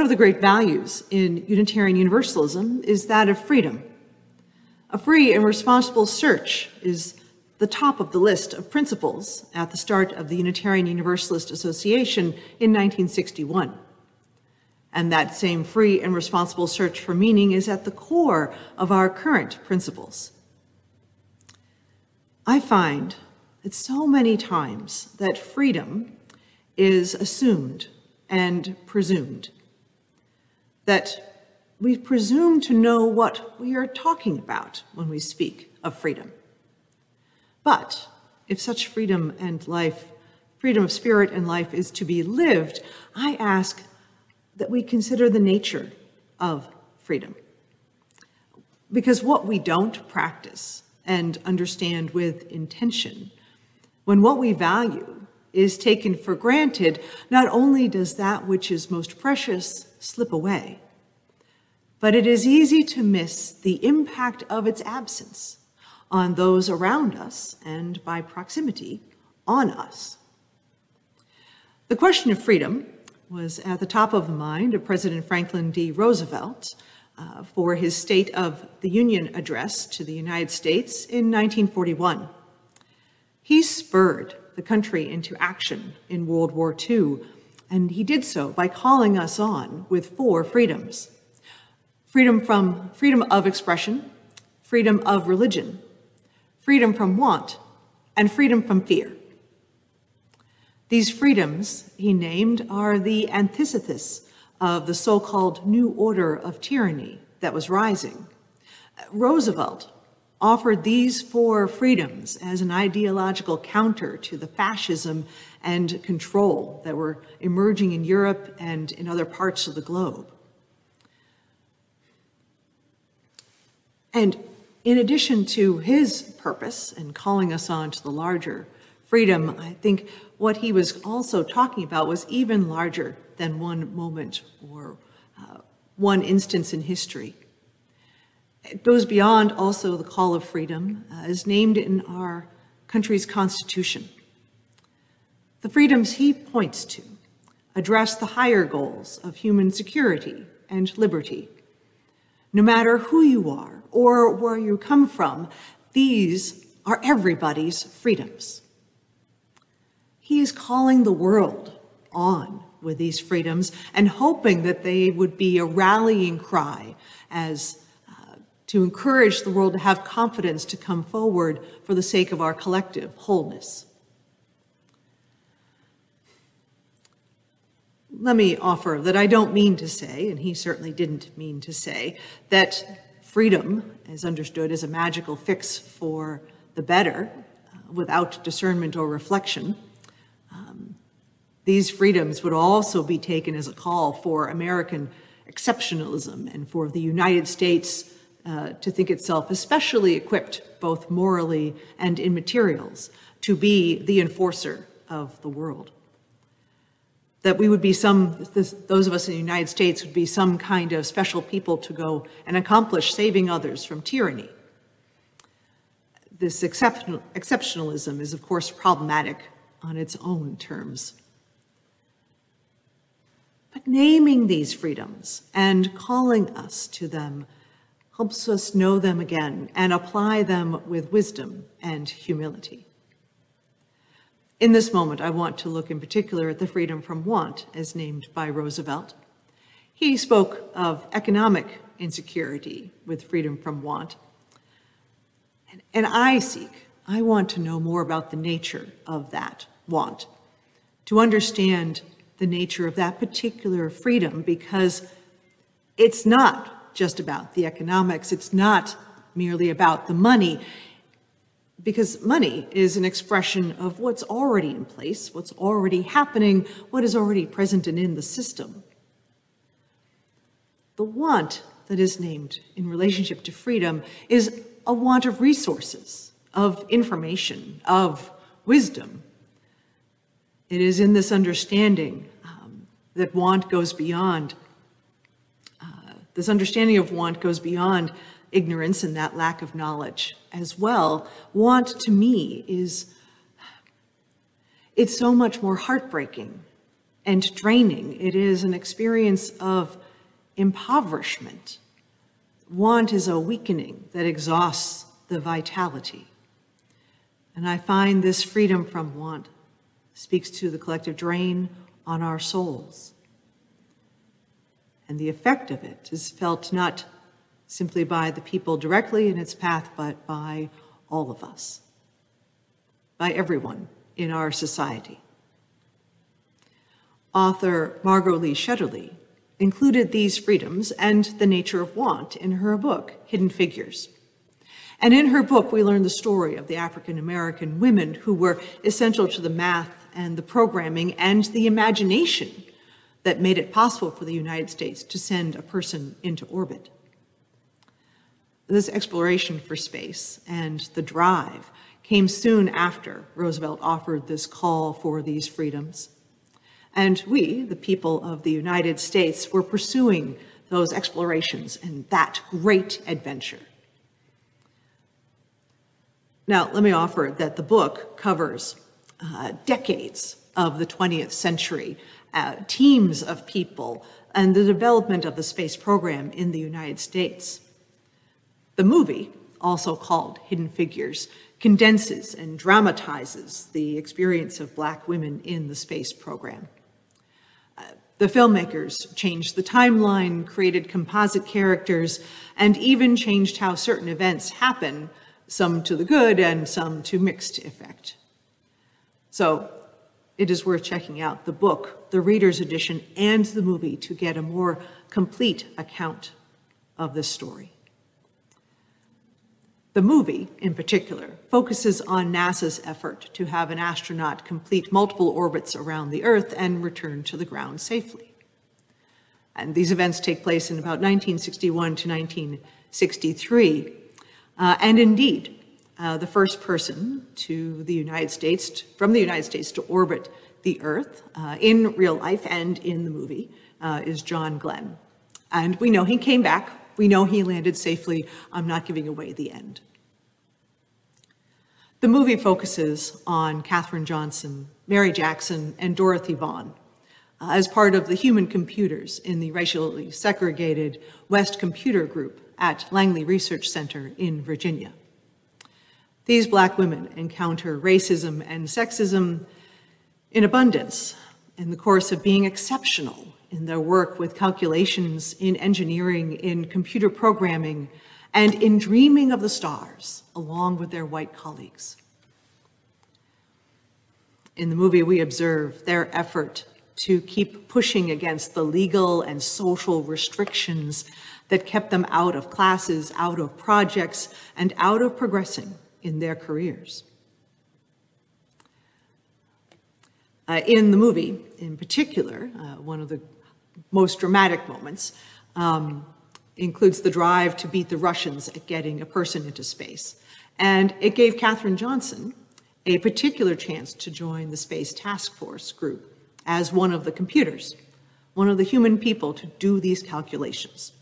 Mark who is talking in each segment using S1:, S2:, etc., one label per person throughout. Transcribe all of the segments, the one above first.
S1: One of the great values in Unitarian Universalism is that of freedom. A free and responsible search is the top of the list of principles at the start of the Unitarian Universalist Association in 1961. And that same free and responsible search for meaning is at the core of our current principles. I find that so many times that freedom is assumed and presumed, that we presume to know what we are talking about when we speak of freedom. But if such freedom and life, freedom of spirit and life is to be lived, I ask that we consider the nature of freedom. Because what we don't practice and understand with intention, when what we value is taken for granted, not only does that which is most precious slip away, but it is easy to miss the impact of its absence on those around us and by proximity on us. The question of freedom was at the top of the mind of President Franklin D. Roosevelt uh, for his State of the Union address to the United States in 1941. He spurred the country into action in World War II, and he did so by calling us on with four freedoms freedom from freedom of expression, freedom of religion, freedom from want, and freedom from fear. These freedoms, he named, are the antithesis of the so called new order of tyranny that was rising. Roosevelt offered these four freedoms as an ideological counter to the fascism and control that were emerging in Europe and in other parts of the globe. And in addition to his purpose and calling us on to the larger freedom, I think what he was also talking about was even larger than one moment or uh, one instance in history. It goes beyond also the call of freedom, uh, as named in our country's constitution. The freedoms he points to address the higher goals of human security and liberty. No matter who you are or where you come from, these are everybody's freedoms. He is calling the world on with these freedoms and hoping that they would be a rallying cry as to encourage the world to have confidence to come forward for the sake of our collective wholeness. Let me offer that I don't mean to say, and he certainly didn't mean to say, that freedom is understood as a magical fix for the better uh, without discernment or reflection. Um, these freedoms would also be taken as a call for American exceptionalism and for the United States uh, to think itself especially equipped, both morally and in materials, to be the enforcer of the world. That we would be some, this, those of us in the United States would be some kind of special people to go and accomplish saving others from tyranny this exceptional, exceptionalism is, of course, problematic on its own terms. But naming these freedoms and calling us to them helps us know them again and apply them with wisdom and humility. In this moment, I want to look in particular at the freedom from want as named by Roosevelt. He spoke of economic insecurity with freedom from want and, and I seek, I want to know more about the nature of that want, to understand the nature of that particular freedom, because it's not just about the economics, it's not merely about the money, because money is an expression of what's already in place, what's already happening, what is already present and in the system. The want that is named in relationship to freedom is a want of resources, of information, of wisdom. It is in this understanding um, that want goes beyond, this understanding of want goes beyond ignorance and that lack of knowledge as well. Want to me is, it's so much more heartbreaking and draining. It is an experience of impoverishment. Want is a weakening that exhausts the vitality. And I find this freedom from want speaks to the collective drain on our souls. And the effect of it is felt not simply by the people directly in its path, but by all of us, by everyone in our society. Author Margot Lee Shetterly included these freedoms and the nature of want in her book, Hidden Figures. And in her book, we learn the story of the African American women who were essential to the math and the programming and the imagination that made it possible for the United States to send a person into orbit. This exploration for space and the drive came soon after Roosevelt offered this call for these freedoms. And we, the people of the United States, were pursuing those explorations and that great adventure. Now, let me offer that the book covers uh, decades of the 20th century, uh, teams of people, and the development of the space program in the United States. The movie, also called Hidden Figures, condenses and dramatizes the experience of Black women in the space program. The filmmakers changed the timeline, created composite characters, and even changed how certain events happen, some to the good and some to mixed effect. So it is worth checking out the book, the reader's edition, and the movie to get a more complete account of this story. The movie, in particular, focuses on NASA's effort to have an astronaut complete multiple orbits around the Earth and return to the ground safely. And these events take place in about 1961 to 1963. Uh, and indeed, uh, the first person to the United States, from the United States to orbit the Earth uh, in real life and in the movie uh, is John Glenn. And we know he came back we know he landed safely. I'm not giving away the end. The movie focuses on Katherine Johnson, Mary Jackson, and Dorothy Vaughan uh, as part of the human computers in the racially segregated West Computer Group at Langley Research Center in Virginia. These Black women encounter racism and sexism in abundance in the course of being exceptional in their work with calculations in engineering, in computer programming, and in dreaming of the stars along with their white colleagues. In the movie, we observe their effort to keep pushing against the legal and social restrictions that kept them out of classes, out of projects, and out of progressing in their careers. Uh, in the movie, in particular, uh, one of the most dramatic moments um, includes the drive to beat the Russians at getting a person into space. And it gave Katherine Johnson a particular chance to join the Space Task Force group as one of the computers, one of the human people to do these calculations.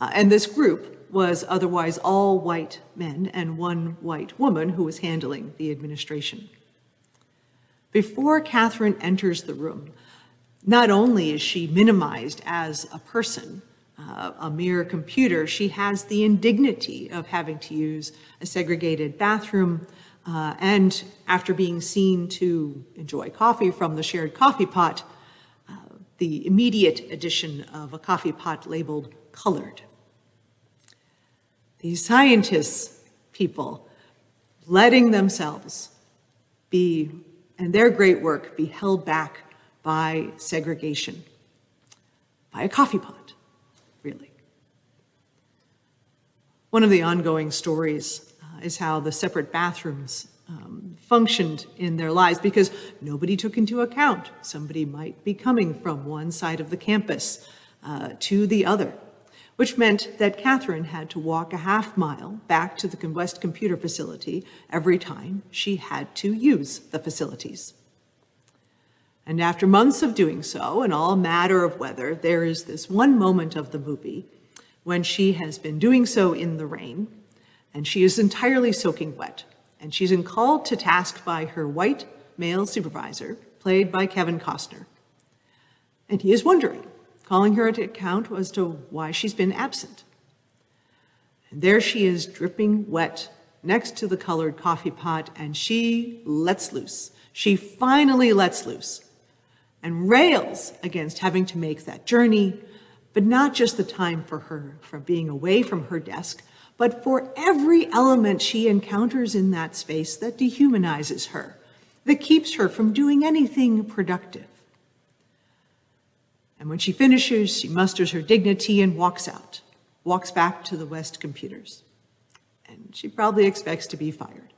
S1: Uh, and this group was otherwise all white men and one white woman who was handling the administration. Before Katherine enters the room, not only is she minimized as a person, uh, a mere computer, she has the indignity of having to use a segregated bathroom. Uh, and after being seen to enjoy coffee from the shared coffee pot, uh, the immediate addition of a coffee pot labeled colored. These scientists, people, letting themselves be, and their great work be held back by segregation, by a coffee pot, really. One of the ongoing stories uh, is how the separate bathrooms um, functioned in their lives because nobody took into account somebody might be coming from one side of the campus uh, to the other, which meant that Katherine had to walk a half mile back to the West Computer Facility every time she had to use the facilities. And after months of doing so, in all matter of weather, there is this one moment of the movie when she has been doing so in the rain, and she is entirely soaking wet. And she's called to task by her white male supervisor, played by Kevin Costner. And he is wondering, calling her to account as to why she's been absent. And there she is, dripping wet, next to the colored coffee pot, and she lets loose. She finally lets loose and rails against having to make that journey, but not just the time for her from being away from her desk, but for every element she encounters in that space that dehumanizes her, that keeps her from doing anything productive. And when she finishes, she musters her dignity and walks out, walks back to the West computers. And she probably expects to be fired.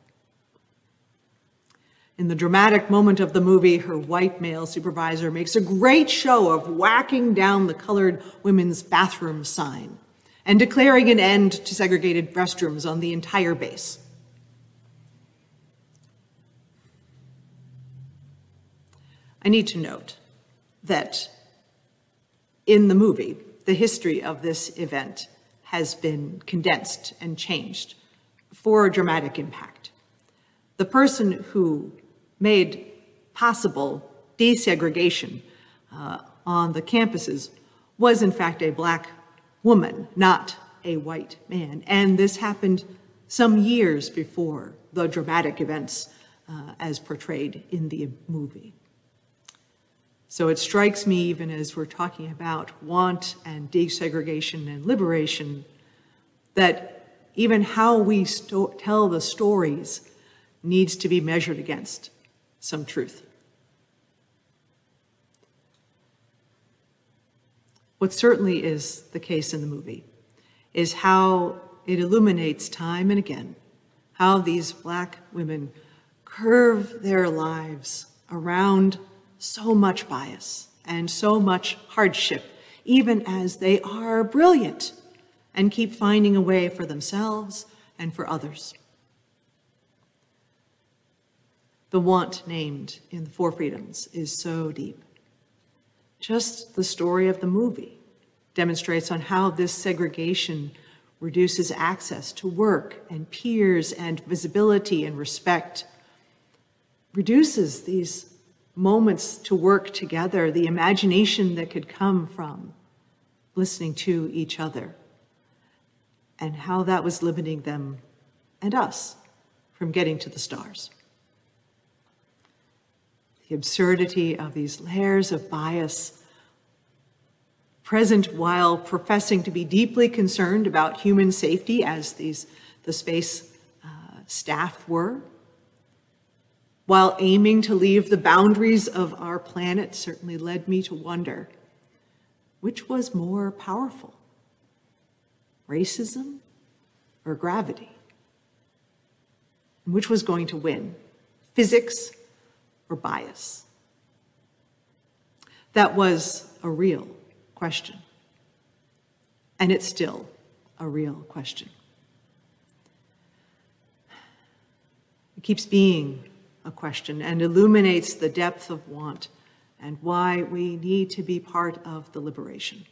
S1: In the dramatic moment of the movie, her white male supervisor makes a great show of whacking down the colored women's bathroom sign and declaring an end to segregated restrooms on the entire base. I need to note that in the movie, the history of this event has been condensed and changed for a dramatic impact. The person who made possible desegregation uh, on the campuses was, in fact, a black woman, not a white man. And this happened some years before the dramatic events uh, as portrayed in the movie. So it strikes me, even as we're talking about want and desegregation and liberation, that even how we sto- tell the stories needs to be measured against some truth. What certainly is the case in the movie is how it illuminates time and again how these black women curve their lives around so much bias and so much hardship, even as they are brilliant and keep finding a way for themselves and for others. The want named in the Four Freedoms is so deep. Just the story of the movie demonstrates on how this segregation reduces access to work and peers and visibility and respect, reduces these moments to work together, the imagination that could come from listening to each other, and how that was limiting them and us from getting to the stars. The absurdity of these layers of bias present while professing to be deeply concerned about human safety as these the space uh, staff were while aiming to leave the boundaries of our planet certainly led me to wonder which was more powerful racism or gravity and which was going to win physics or bias? That was a real question. And it's still a real question. It keeps being a question and illuminates the depth of want and why we need to be part of the liberation.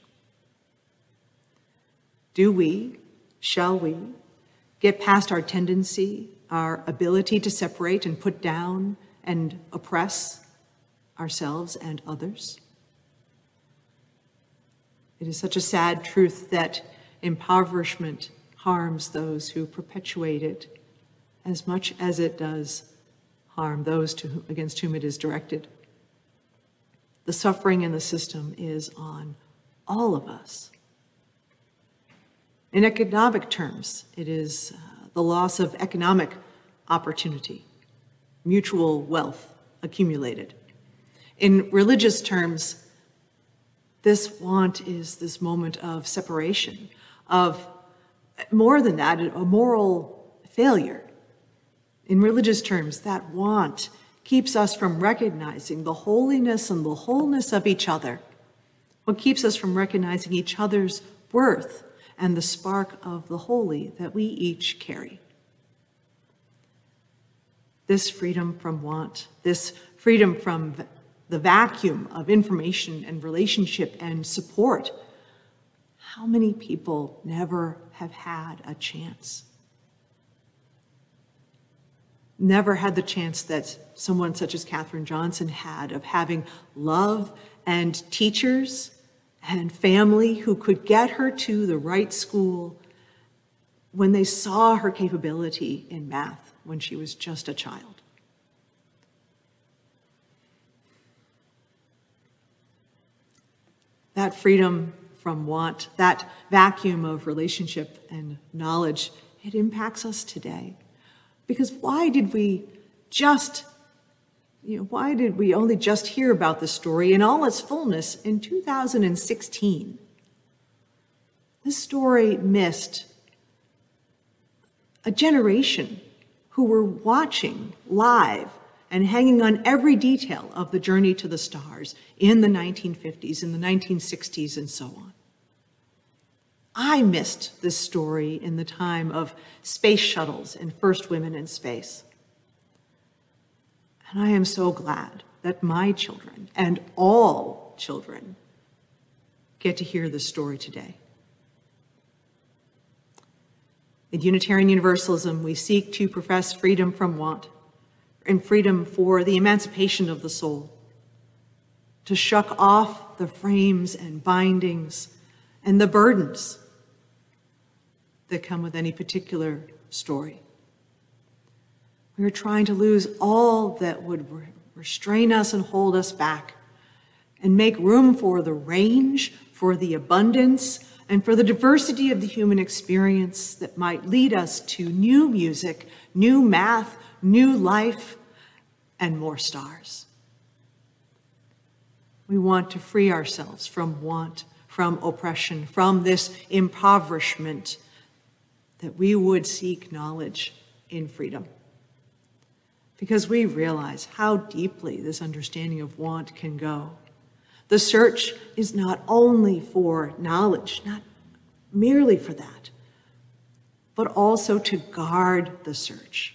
S1: Do we, shall we, get past our tendency, our ability to separate and put down and oppress ourselves and others. It is such a sad truth that impoverishment harms those who perpetuate it as much as it does harm those to, against whom it is directed. The suffering in the system is on all of us. In economic terms, it is uh, the loss of economic opportunity, mutual wealth accumulated. In religious terms, this want is this moment of separation, of more than that, a moral failure. In religious terms, that want keeps us from recognizing the holiness and the wholeness of each other. What keeps us from recognizing each other's worth and the spark of the holy that we each carry this freedom from want, this freedom from the vacuum of information and relationship and support. How many people never have had a chance? Never had the chance that someone such as Katherine Johnson had of having love and teachers and family who could get her to the right school when they saw her capability in math when she was just a child. That freedom from want, that vacuum of relationship and knowledge, it impacts us today. Because why did we just, you know, why did we only just hear about this story in all its fullness in 2016? This story missed a generation who were watching live and hanging on every detail of the journey to the stars in the 1950s, in the 1960s, and so on. I missed this story in the time of space shuttles and first women in space. And I am so glad that my children and all children get to hear this story today. In Unitarian Universalism, we seek to profess freedom from want and freedom for the emancipation of the soul, to shuck off the frames and bindings and the burdens that come with any particular story. We are trying to lose all that would restrain us and hold us back and make room for the range, for the abundance, and for the diversity of the human experience that might lead us to new music, new math, new life, and more stars. We want to free ourselves from want, from oppression, from this impoverishment, that we would seek knowledge in freedom. Because we realize how deeply this understanding of want can go the search is not only for knowledge, not merely for that, but also to guard the search,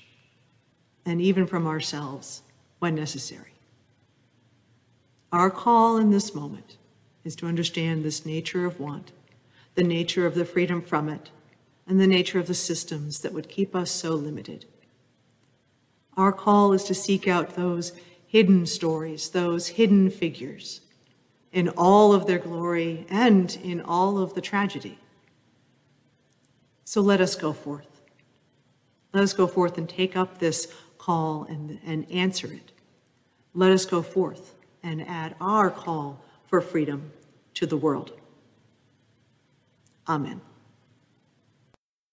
S1: and even from ourselves when necessary. Our call in this moment is to understand this nature of want, the nature of the freedom from it, and the nature of the systems that would keep us so limited. Our call is to seek out those hidden stories, those hidden figures in all of their glory and in all of the tragedy. So let us go forth. Let us go forth and take up this call and, and answer it. Let us go forth and add our call for freedom to the world. Amen.